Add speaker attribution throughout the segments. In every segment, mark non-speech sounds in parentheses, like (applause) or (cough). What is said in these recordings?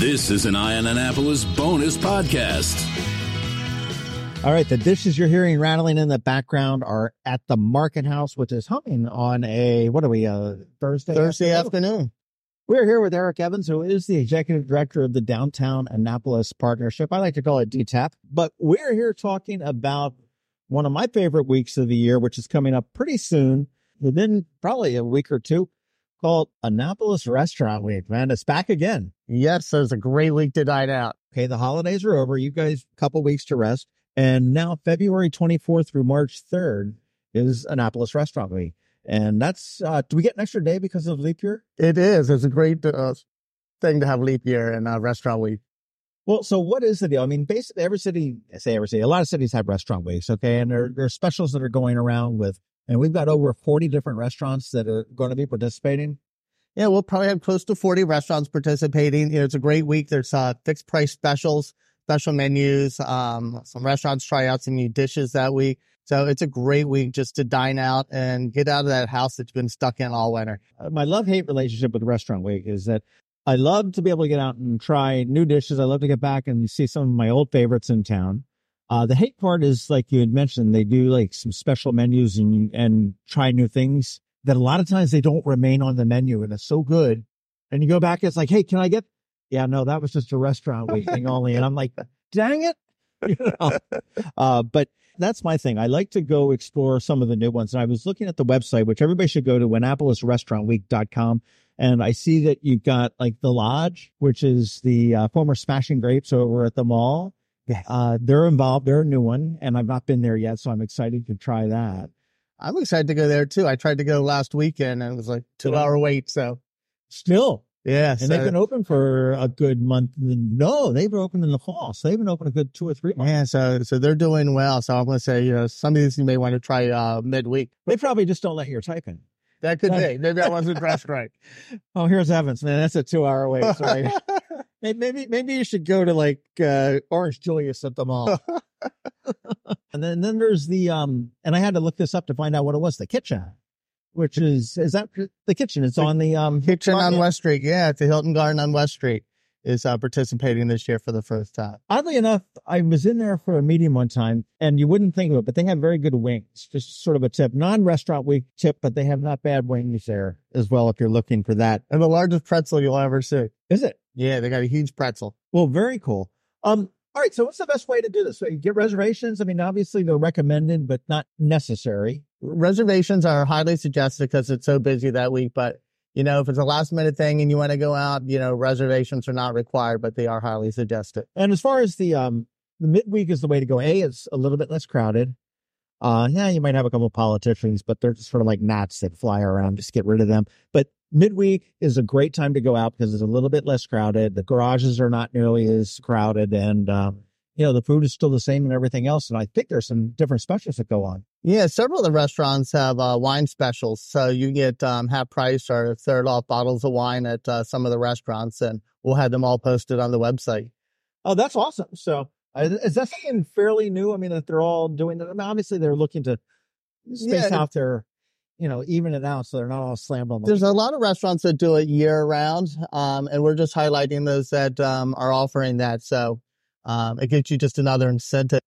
Speaker 1: This is an Eye On Annapolis bonus podcast.
Speaker 2: All right, the dishes you're hearing rattling in the background are at the Market House, which is humming on a what are we uh Thursday
Speaker 3: Thursday afternoon.
Speaker 2: We're here with Erik Evans, who is the executive director of the Downtown Annapolis Partnership. I like to call it DTAP, but we're here talking about one of my favorite weeks of the year, which is coming up pretty soon, within probably a week or two, called Annapolis Restaurant Week. Man, it's back again.
Speaker 3: Yes, it was a great week to dine out.
Speaker 2: Okay, the holidays are over. You guys, a couple weeks to rest. And now February 24th through March 3rd is Annapolis Restaurant Week. And that's, uh, do we get an extra day because of leap year?
Speaker 3: It is. It's a great uh, thing to have leap year and uh, restaurant week.
Speaker 2: Well, so what is the deal? I mean, basically every city, I say every city, a lot of cities have restaurant weeks. Okay. And there, there are specials that are going around with, and we've got over 40 different restaurants that are going to be participating.
Speaker 3: Yeah, we'll probably have close to 40 restaurants participating. You know, it's a great week. There's uh, fixed price specials, special menus. Um, some restaurants try out some new dishes that week. So it's a great week just to dine out and get out of that house that you've been stuck in all winter.
Speaker 2: Uh, my love hate relationship with Restaurant Week is that I love to be able to get out and try new dishes. I love to get back and see some of my old favorites in town. Uh, the hate part is like you had mentioned, they do like some special menus and, and try new things that a lot of times they don't remain on the menu and it's so good. And you go back, it's like, Hey, can I get, yeah, no, that was just a restaurant week thing (laughs) only. And I'm like, dang it. (laughs) You know? uh, but that's my thing. I like to go explore some of the new ones. And I was looking at the website, which everybody should go to AnnapolisRestaurantWeek.com. And I see that you've got like the lodge, which is the uh, former Smashing Grapes over at the mall. Uh, they're involved. They're a new one and I've not been there yet. So I'm excited to try that.
Speaker 3: I'm excited to go there too. I tried to go last weekend and it was like two hour wait. So
Speaker 2: still,
Speaker 3: yeah.
Speaker 2: And
Speaker 3: so,
Speaker 2: they've been open for a good month. No, they've been open in the fall. So they've been open a good two or three months.
Speaker 3: Yeah. So, so they're doing well. So I'm going to say, you know, some of these you may want to try, uh, midweek.
Speaker 2: They probably just don't let you type in.
Speaker 3: That could be. Maybe I wasn't dressed right.
Speaker 2: Oh, here's Evans, man. That's a two hour wait. (laughs) Sorry. maybe, maybe you should go to like, uh, Orange Julius at the mall. (laughs) and then, then there's the, um, and I had to look this up to find out what it was, the kitchen, which is, is that the kitchen? It's on the, um,
Speaker 3: kitchen on West Street. Yeah. It's the Hilton Garden on West Street is uh, participating this year for the first time.
Speaker 2: Oddly enough, I was in there for a meeting one time and you wouldn't think of it, but they have very good wings. Just sort of a tip, non-restaurant week tip, but they have not bad wings there as well if you're looking for that.
Speaker 3: And the largest pretzel you'll ever see.
Speaker 2: Is it?
Speaker 3: Yeah, they got a huge pretzel.
Speaker 2: Well, very cool. Um, all right. So what's the best way to do this? So get reservations. I mean, obviously they're recommended, but not necessary.
Speaker 3: Reservations are highly suggested because it's so busy that week. But you know, if it's a last minute thing and you want to go out, you know, reservations are not required, but they are highly suggested.
Speaker 2: And as far as the, um, the midweek is the way to go. A, it's a little bit less crowded. Uh, yeah, you might have a couple of politicians, but they're just sort of like gnats that fly around. Just get rid of them. But midweek is a great time to go out because it's a little bit less crowded. The garages are not nearly as crowded and, um, you know, the food is still the same and everything else. And I think there's some different specials that go on.
Speaker 3: Yeah, several of the restaurants have uh, wine specials. So you get um, half price or third off bottles of wine at uh, some of the restaurants, and we'll have them all posted on the website.
Speaker 2: Oh, that's awesome. So uh, is that something fairly new? I mean, that they're all doing that. I mean, obviously, they're looking to space
Speaker 3: Yeah,
Speaker 2: out their, you know, even it out so they're not all slammed on the
Speaker 3: There's a lot of restaurants that do it year round, um, and we're just highlighting those that um, are offering that. So um, it gives you just another incentive.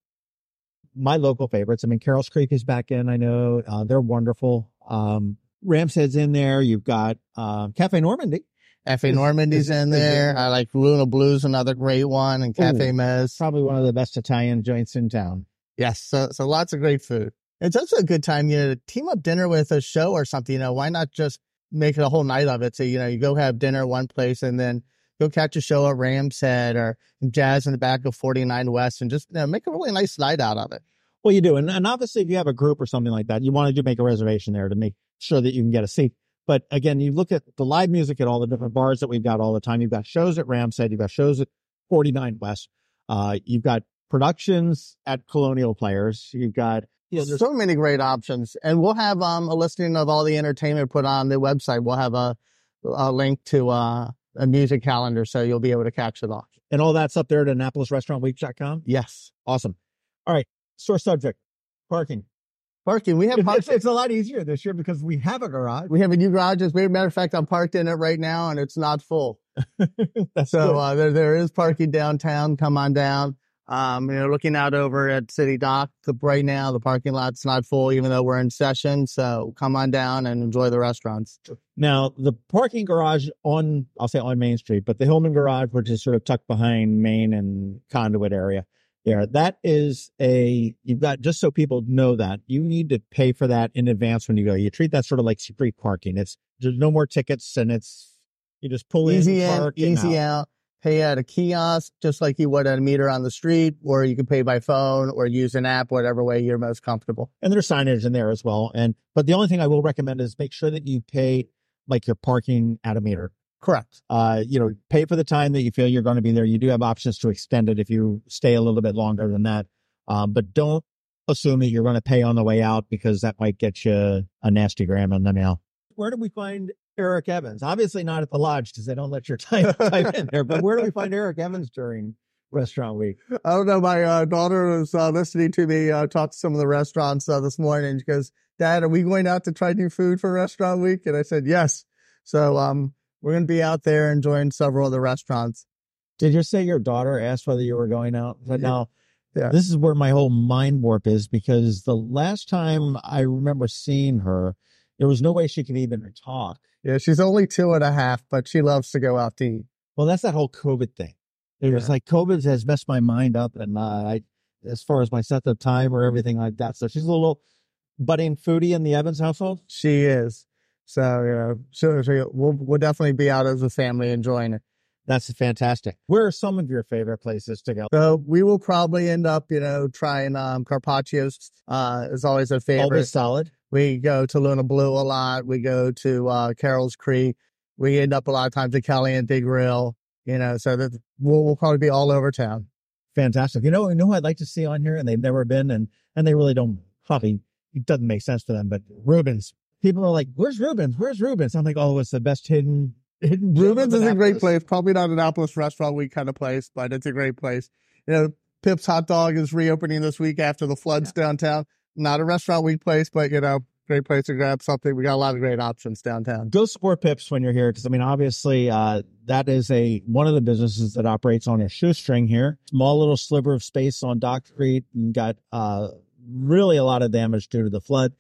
Speaker 2: my local favorites. I mean, Carrol's Creek is back in. I know uh, they're wonderful. Um, Rams Head's in there. You've got um, Cafe Normandie.
Speaker 3: Cafe
Speaker 2: Is-
Speaker 3: Normandie's
Speaker 2: is-
Speaker 3: in
Speaker 2: is
Speaker 3: there. I like Luna Blues, another great one, and Cafe
Speaker 2: Ooh.
Speaker 3: Mez.
Speaker 2: Probably one of the best Italian joints in town.
Speaker 3: Yes, so so lots of great food. It's also a good time, you know, to team up dinner with a show or something. You know, why not just make a whole night of it? So you know, you go have dinner one place and then go catch a show at Rams Head or Jazz in the back of 49 West, and just you know, make a really nice night out of it.
Speaker 2: Well, you do. And, and obviously, if you have a group or something like that, you want to do make a reservation there to make sure that you can get a seat. But again, you look at the live music at all the different bars that we've got all the time. You've got shows at Rams Head. You've got shows at 49 West. Uh, you've got productions at Colonial Players. You've got, you know, there's
Speaker 3: so many great options, and we'll have um, a listing of all the entertainment put on the website. We'll have a, a link to uh, a music calendar, so you'll be able to catch it all.
Speaker 2: and all that's up there at AnnapolisRestaurantWeek.com.
Speaker 3: Yes,
Speaker 2: Awesome. All right. Sore subject parking.
Speaker 3: parking. We have
Speaker 2: It's,
Speaker 3: parking.
Speaker 2: it's a lot easier this year because we have a garage.
Speaker 3: We have a new garage. As a matter of fact, I'm parked in it right now, and it's not full. (laughs) So uh, there there is parking downtown. Come on down. Um, you know, looking out over at City Dock. The, right now, the parking lot's not full, even though we're in session. So come on down and enjoy the restaurants.
Speaker 2: Now, the parking garage on, I'll say on Main Street, but the Hillman garage, which is sort of tucked behind Main and Conduit area there, that is a, you've got, just so people know that, you need to pay for that in advance when you go. You treat that sort of like street parking. It's, there's no more tickets and it's, you just pull
Speaker 3: Easy
Speaker 2: in,
Speaker 3: in,
Speaker 2: park,
Speaker 3: easy
Speaker 2: out.
Speaker 3: out. Pay at a kiosk, just like you would at a meter on the street, or you can pay by phone or use an app, whatever way you're most comfortable.
Speaker 2: And there's signage in there as well. And, but the only thing I will recommend is make sure that you pay like your parking at a meter.
Speaker 3: Correct.
Speaker 2: uh, you know, pay for the time that you feel you're going to be there. You do have options to extend it if you stay a little bit longer than that. Um, but don't assume that you're going to pay on the way out because that might get you a nasty gram in the mail. Where do we find Erik Evans? Obviously not at the lodge because they don't let your (laughs) type, type in there, but where do we find Erik Evans during restaurant week?
Speaker 3: I don't know. My uh, daughter was uh, listening to me uh, talk to some of the restaurants uh, this morning. She goes, "Dad, are we going out to try new food for Restaurant Week?" And I said, "Yes." So um, we're going to be out there enjoying several of the restaurants.
Speaker 2: Did you say your daughter asked whether you were going out? But
Speaker 3: Yeah.
Speaker 2: now,
Speaker 3: Yeah.
Speaker 2: this is where my whole mind warp is because the last time I remember seeing her, there was no way she could even talk.
Speaker 3: Yeah, she's only two and a half, but she loves to go out to eat.
Speaker 2: Well, that's that whole COVID thing. It was like COVID has messed my mind up, and uh, I, as far as my sense of time or everything like that. So she's a little budding foodie in the Evans household.
Speaker 3: She is. So you know, so, so we'll we'll definitely be out as a family enjoying it.
Speaker 2: That's fantastic. Where are some of your favorite places to go?
Speaker 3: So we will probably end up, you know, trying um Carpaccio's. Uh, is always a favorite.
Speaker 2: Always solid.
Speaker 3: We go to Luna Blu a lot. We go to uh, Carrol's Creek. We end up a lot of times at Caliente Grill. You know, so that we'll, we'll probably be all over town.
Speaker 2: Fantastic. You know, you know who I'd like to see on here, and they've never been, and and they really don't probably it doesn't make sense to them. But Rubens, people are like, "Where's Rubens? Where's Rubens?" I'm like, "Oh, it's the best hidden hidden." gem (laughs)
Speaker 3: Rubens is a great place. Probably not an Annapolis restaurant week kind of place, but it's a great place. You know, Pip's Hot Dog is reopening this week after the floods downtown. Not a restaurant week place, but you know, great place to grab something. We got a lot of great options downtown.
Speaker 2: go support Pips when you're here because I mean, obviously, uh, that is a one of the businesses that operates on a shoestring here. Small little sliver of space on Dock Street and got uh, really a lot of damage due to the flood.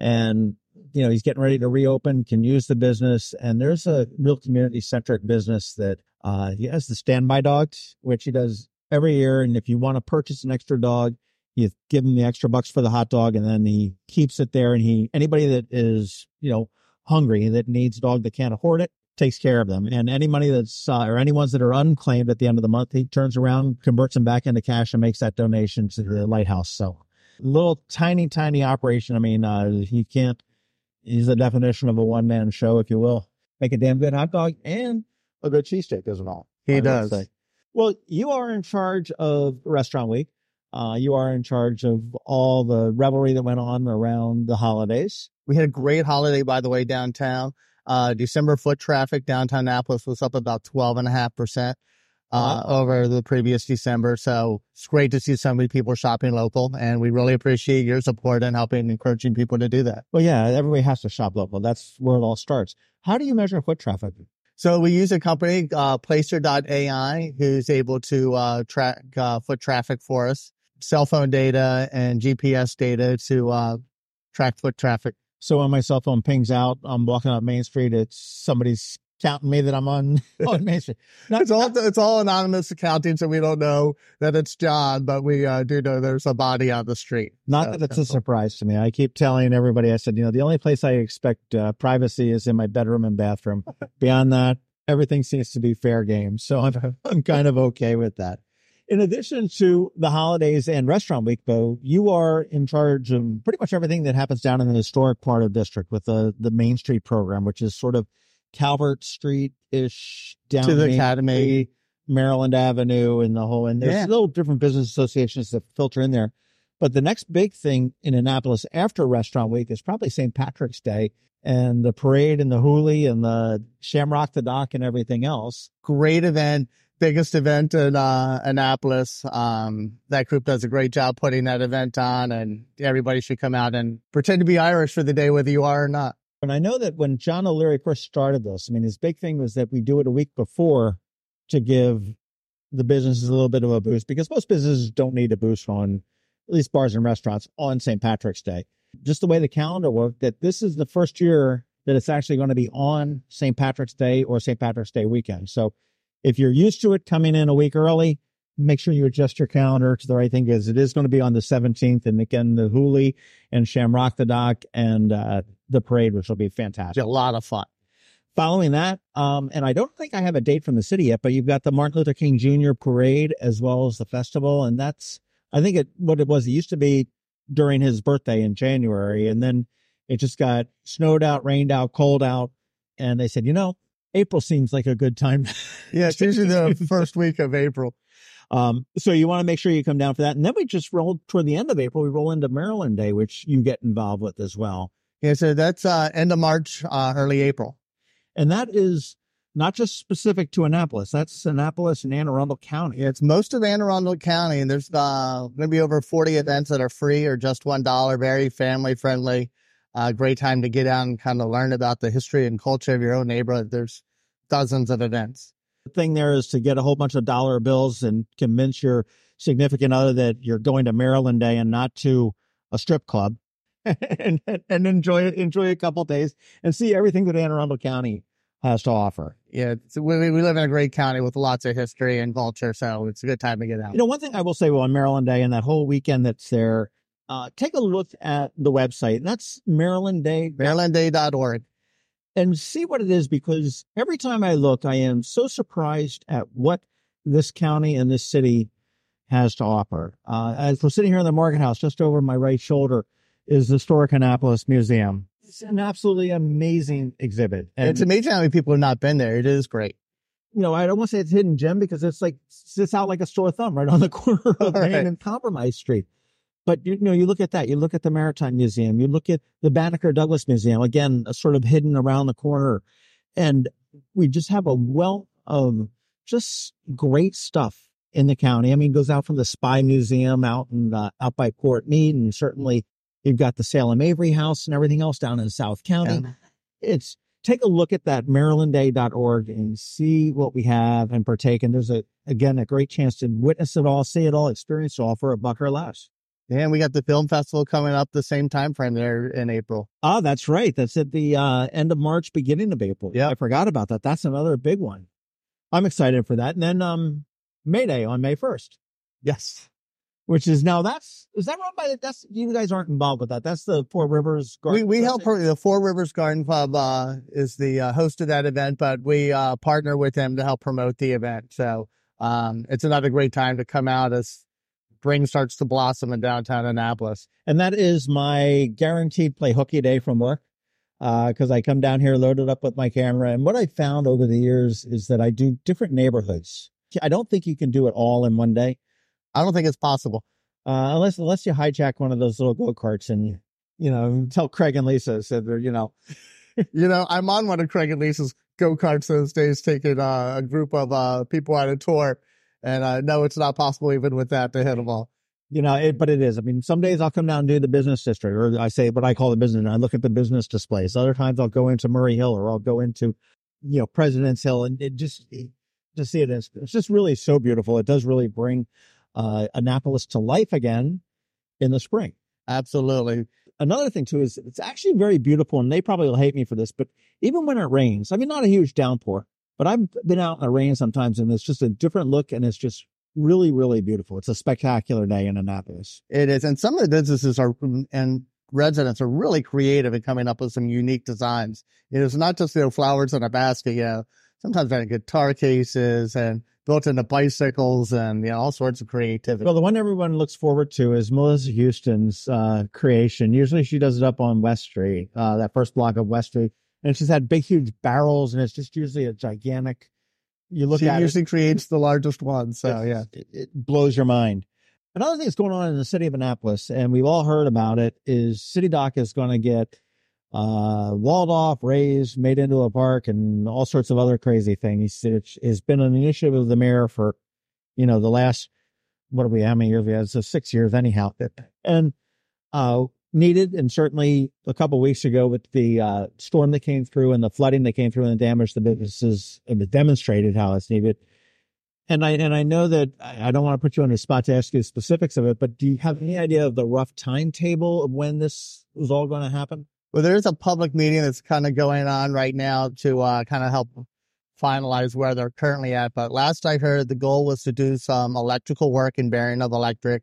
Speaker 2: And you know, he's getting ready to reopen, can use the business, and there's a real community centric business that uh, he has the standby dogs, which he does every year. And if you want to purchase an extra dog, you give him the extra bucks for the hot dog, and then he keeps it there. And he anybody that is you know hungry that needs a dog that can't afford it takes care of them. And any money that's uh, or any ones that are unclaimed at the end of the month, he turns around, converts them back into cash, and makes that donation to the lighthouse. So little tiny tiny operation. I mean, uh, he can't. He's the definition of a one man show, if you will. Make a damn good hot dog and a good cheesesteak as well.
Speaker 3: He
Speaker 2: I
Speaker 3: does.
Speaker 2: Well, you are in charge of Restaurant Week. Uh, you are in charge of all the revelry that went on around the holidays.
Speaker 3: We had a great holiday, by the way, downtown. Uh, December foot traffic downtown Annapolis was up about 12.5% uh, over the previous December. So it's great to see so many people shopping local. And we really appreciate your support and helping encouraging people to do that.
Speaker 2: Well, yeah, everybody has to shop local. That's where it all starts. How do you measure foot traffic?
Speaker 3: So we use a company, uh, Placer.ai, who's able to uh, track uh, foot traffic for us, cell phone data and GPS data to uh, track foot traffic.
Speaker 2: So when my cell phone pings out, I'm walking up Main Street. It's somebody's counting me that I'm on (laughs) on Main Street.
Speaker 3: It's all it's all anonymous accounting, so we don't know that it's John, but we uh, do know there's a body on the street.
Speaker 2: not
Speaker 3: So
Speaker 2: that it's a
Speaker 3: cool.
Speaker 2: surprise to me. I keep telling everybody. I said, you know, the only place I expect uh, privacy is in my bedroom and bathroom. (laughs) Beyond that, everything seems to be fair game. So I'm (laughs) I'm kind of okay with that. In addition to the holidays and restaurant week, Bo, you are in charge of pretty much everything that happens down in the historic part of the district with the the Main Street program, which is sort of Calvert Street ish down
Speaker 3: To the
Speaker 2: Main
Speaker 3: Academy.
Speaker 2: Street, Maryland Avenue, and the whole. And there's
Speaker 3: Yeah.
Speaker 2: little different business associations that filter in there. But the next big thing in Annapolis after Restaurant Week is probably St. Patrick's Day and the parade and the hoolie and the Shamrock the Dock and everything else.
Speaker 3: Great event, biggest event in uh, Annapolis. Um, that group does a great job putting that event on, and everybody should come out and pretend to be Irish for the day, whether you are or not.
Speaker 2: And I know that when John O'Leary first started this, I mean, his big thing was that we do it a week before to give the businesses a little bit of a boost because most businesses don't need a boost on, at least bars and restaurants, on St. Patrick's Day. Just the way the calendar worked, that this is the first year that it's actually going to be on St. Patrick's Day or St. Patrick's Day weekend. So if you're used to it coming in a week early, make sure you adjust your calendar to the right thing because it is going to be on the 17th. And again, the Huli and Shamrock the Dock and uh, the parade, which will be fantastic.
Speaker 3: a lot of fun.
Speaker 2: Following that, um, and I don't think I have a date from the city yet, but you've got the Martin Luther King Jr. parade as well as the festival. And that's, I think it, what it was, it used to be during his birthday in January. And then it just got snowed out, rained out, cold out. And they said, you know, April seems like a good time. (laughs)
Speaker 3: Yeah, it's usually the (laughs) first week of April.
Speaker 2: Um, so you want to make sure you come down for that. And then we just roll toward the end of April, we roll into Maryland Day, which you get involved with as well.
Speaker 3: Yeah, so that's uh, end of March, uh, early April.
Speaker 2: And that is not just specific to Annapolis. That's Annapolis and Anne Arundel County.
Speaker 3: Yeah, it's most of Anne Arundel County, and there's uh, going to be over 40 events that are free or just $1, very family friendly. Uh, great time to get out and kind of learn about the history and culture of your own neighborhood. There's dozens of events.
Speaker 2: The thing there is to get a whole bunch of dollar bills and convince your significant other that you're going to Maryland Day and not to a strip club (laughs) and, and enjoy it, enjoy a couple days and see everything that Anne Arundel County has to offer.
Speaker 3: Yeah, we, we live in a great county with lots of history and culture, so it's a good time to get out.
Speaker 2: You know, one thing I will say well, on Maryland Day and that whole weekend that's there, uh, take a look at the website. And that's Maryland Day.
Speaker 3: MarylandDay.org.
Speaker 2: and see what it is because every time I look, I am so surprised at what this county and this city has to offer. Uh, as we're sitting here in the market house, just over my right shoulder is the Historic Annapolis Museum. It's an absolutely amazing exhibit. And,
Speaker 3: it's amazing how many people have not been there. It is great.
Speaker 2: you know, I don't want to say it's hidden gem because it's like sits out like a sore thumb right on the (laughs) corner of
Speaker 3: Right.
Speaker 2: Main and Compromise Street. But you know, you look at that, you look at the Maritime Museum, you look at the Banneker Douglass Museum, again, uh, sort of hidden around the corner. And we just have a wealth of just great stuff in the county. I mean, it goes out from the Spy Museum out in uh, out by Fort Meade, and certainly you've got the Salem Avery House and everything else down in South County
Speaker 3: And
Speaker 2: it's take a look at that marylandday.org and see what we have and partake. And there's a, again, a great chance to witness it all, see it all, experience it all for a buck or less.
Speaker 3: and we got the film festival coming up the same time frame there in April.
Speaker 2: Ah, that's right. That's at the uh, end of March, beginning of April.
Speaker 3: Yeah,
Speaker 2: I forgot about that. That's another big one. I'm excited for that. And then um, May Day on May 1st,
Speaker 3: Yes.
Speaker 2: Which is now that's, is that run by the, that's, you guys aren't involved with that. That's the Four Rivers Garden.
Speaker 3: we
Speaker 2: Club.
Speaker 3: help her, the Four Rivers Garden Club uh, is the uh, host of that event, but we uh, partner with them to help promote the event. So um, it's another great time to come out as spring starts to blossom in downtown Annapolis.
Speaker 2: and that is my guaranteed play hooky day from work because I come down here loaded up with my camera. And what I found over the years is that I do different neighborhoods. I don't think you can do it all in one day
Speaker 3: I don't think it's possible.
Speaker 2: uh, unless unless you hijack one of those little go karts and you know tell Craig and Lisa said they're you know (laughs)
Speaker 3: You know, I'm on one of Craig and Lisa's go karts those days, taking uh, a group of uh, people on a tour. And I know it's not possible even with that to hit them all.
Speaker 2: you know it, but it is. I mean, some days I'll come down and do the business district, or I say what I call the business, and I look at the business displays. Other times I'll go into Murray Hill, or I'll go into you know President's Hill, and it just to see it, it's, it's just really so beautiful. It does really bring uh, Annapolis to life again in the spring.
Speaker 3: Absolutely.
Speaker 2: Another thing too is it's actually very beautiful, and they probably will hate me for this, but even when it rains, I mean, not a huge downpour, but I've been out in the rain sometimes, and it's just a different look, and it's just really, really beautiful. It's a spectacular day in Annapolis.
Speaker 3: It is. And some of the businesses are, and residents are really creative in coming up with some unique designs. It's not just, you know, flowers in a basket, you know, sometimes they're in guitar cases and built into bicycles and, you know, all sorts of creativity.
Speaker 2: Well, the one everyone looks forward to is Melissa Houston's uh, creation. Usually she does it up on West Street, uh, that first block of West Street. And she's had big, huge barrels, and it's just usually a gigantic. You look
Speaker 3: she
Speaker 2: at it,
Speaker 3: usually creates the largest one. So yeah.
Speaker 2: it, it blows your mind. Another thing that's going on in the city of Annapolis, and we've all heard about it, is City Dock is going to get uh, walled off, raised, made into a park, and all sorts of other crazy things. It has been an initiative of the mayor for, you know, the last what are we? How many years? We had so six years anyhow. And uh, needed. And certainly a couple weeks ago with the uh, storm that came through and the flooding that came through and the damage the businesses demonstrated how it's needed. And I and I know that I don't want to put you on the spot to ask you the specifics of it, but do you have any idea of the rough timetable of when this was all going to happen?
Speaker 3: Well, there's a public meeting that's kind of going on right now to uh, kind of help finalize where they're currently at. But last I heard, the goal was to do some electrical work in Bearing of Electric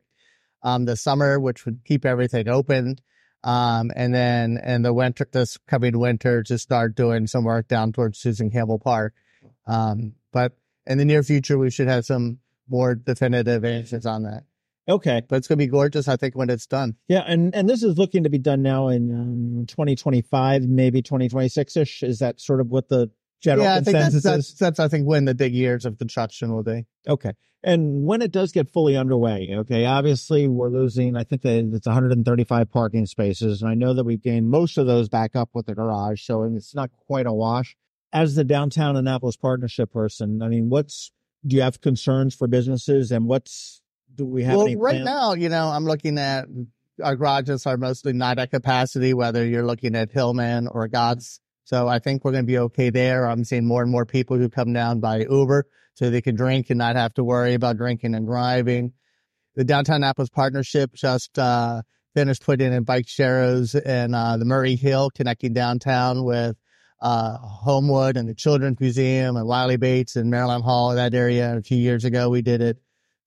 Speaker 3: um, the summer, which would keep everything open. Um, and then in the winter, this coming winter, to start doing some work down towards Susan Campbell Park. Um, but in the near future, we should have some more definitive answers on that.
Speaker 2: Okay.
Speaker 3: But it's going to be gorgeous, I think, when it's done.
Speaker 2: Yeah. And, and this is looking to be done now in um, 2025, maybe 2026 ish. Is that sort of what the general
Speaker 3: yeah, I think that's, that's, that's, I think, when the big years of construction will be.
Speaker 2: Okay. And when it does get fully underway, okay, obviously we're losing, I think that it's 135 parking spaces. And I know that we've gained most of those back up with the garage. So it's not quite a wash. As the downtown Annapolis partnership person, I mean, what's, do you have concerns for businesses and what's, do we have
Speaker 3: well, right now, you know, I'm looking at our garages are mostly not at capacity, whether you're looking at Hillman or Gotts. So I think we're going to be okay there. I'm seeing more and more people who come down by Uber so they can drink and not have to worry about drinking and driving. The Downtown Annapolis Partnership just uh, finished putting in bike shares in uh, the Murray Hill, connecting downtown with uh, Homewood and the Children's Museum and Wiley Bates and Maryland Hall, that area. A few years ago, we did it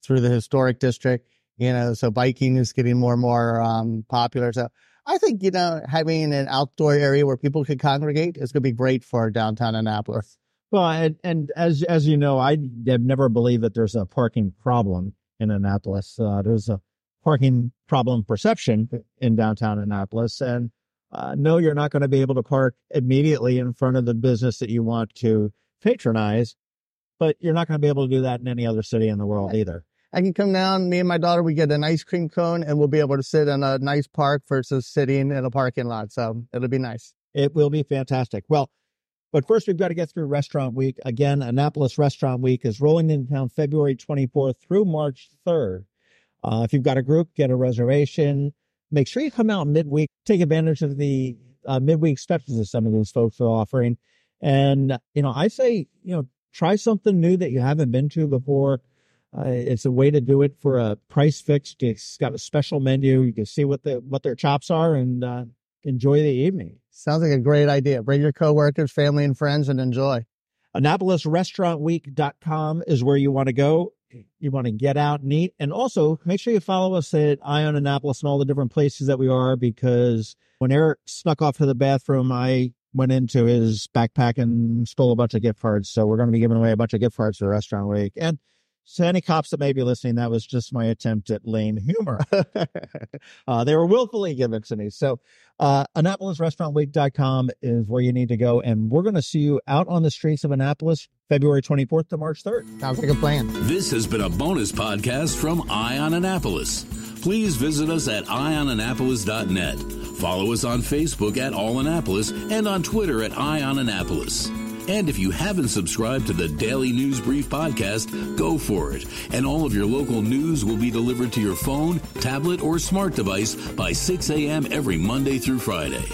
Speaker 3: through the historic district. You know, so biking is getting more and more um, popular. So I think you know having an outdoor area where people could congregate is going to be great for downtown Annapolis.
Speaker 2: Well, and, and as as you know, I have never believed that there's a parking problem in Annapolis. Uh, there's a parking problem perception in downtown Annapolis, and uh, no, you're not going to be able to park immediately in front of the business that you want to patronize, but you're not going to be able to do that in any other city in the world either.
Speaker 3: I can come down. Me and my daughter, we get an ice cream cone, and we'll be able to sit in a nice park versus sitting in a parking lot. So it'll be nice.
Speaker 2: It will be fantastic. Well, but first, we've got to get through Restaurant Week. Again, Annapolis Restaurant Week is rolling into town February 24th through March 3rd. Uh, if you've got a group, get a reservation. Make sure you come out midweek. Take advantage of the uh, midweek specials that some of these folks are offering. And, you know, I say, you know, try something new that you haven't been to before. Uh, it's a way to do it for a price fixed. It's got a special menu. You can see what the what their chops are and uh, enjoy the evening.
Speaker 3: Sounds like a great idea. Bring your coworkers, family, and friends and enjoy.
Speaker 2: AnnapolisRestaurantWeek.com is where you want to go. You want to get out and eat. And also make sure you follow us at Eye On Annapolis and all the different places that we are because when Erik snuck off to the bathroom, I went into his backpack and stole a bunch of gift cards. So we're going to be giving away a bunch of gift cards for the restaurant week. And so any cops that may be listening, that was just my attempt at lame humor. (laughs) uh, they were willfully given to me. So uh, AnnapolisRestaurantWeek.com is where you need to go. And we're going to see you out on the streets of Annapolis February 24th to March 3rd.
Speaker 3: Sounds like a plan.
Speaker 1: This has been a bonus podcast from Eye On Annapolis. Please visit us at eyeonannapolis.net. Follow us on Facebook at All Annapolis and on Twitter at Eye On Annapolis. And if you haven't subscribed to the Daily News Brief podcast, go for it. And all of your local news will be delivered to your phone, tablet, or smart device by 6 a.m. every Monday through Friday.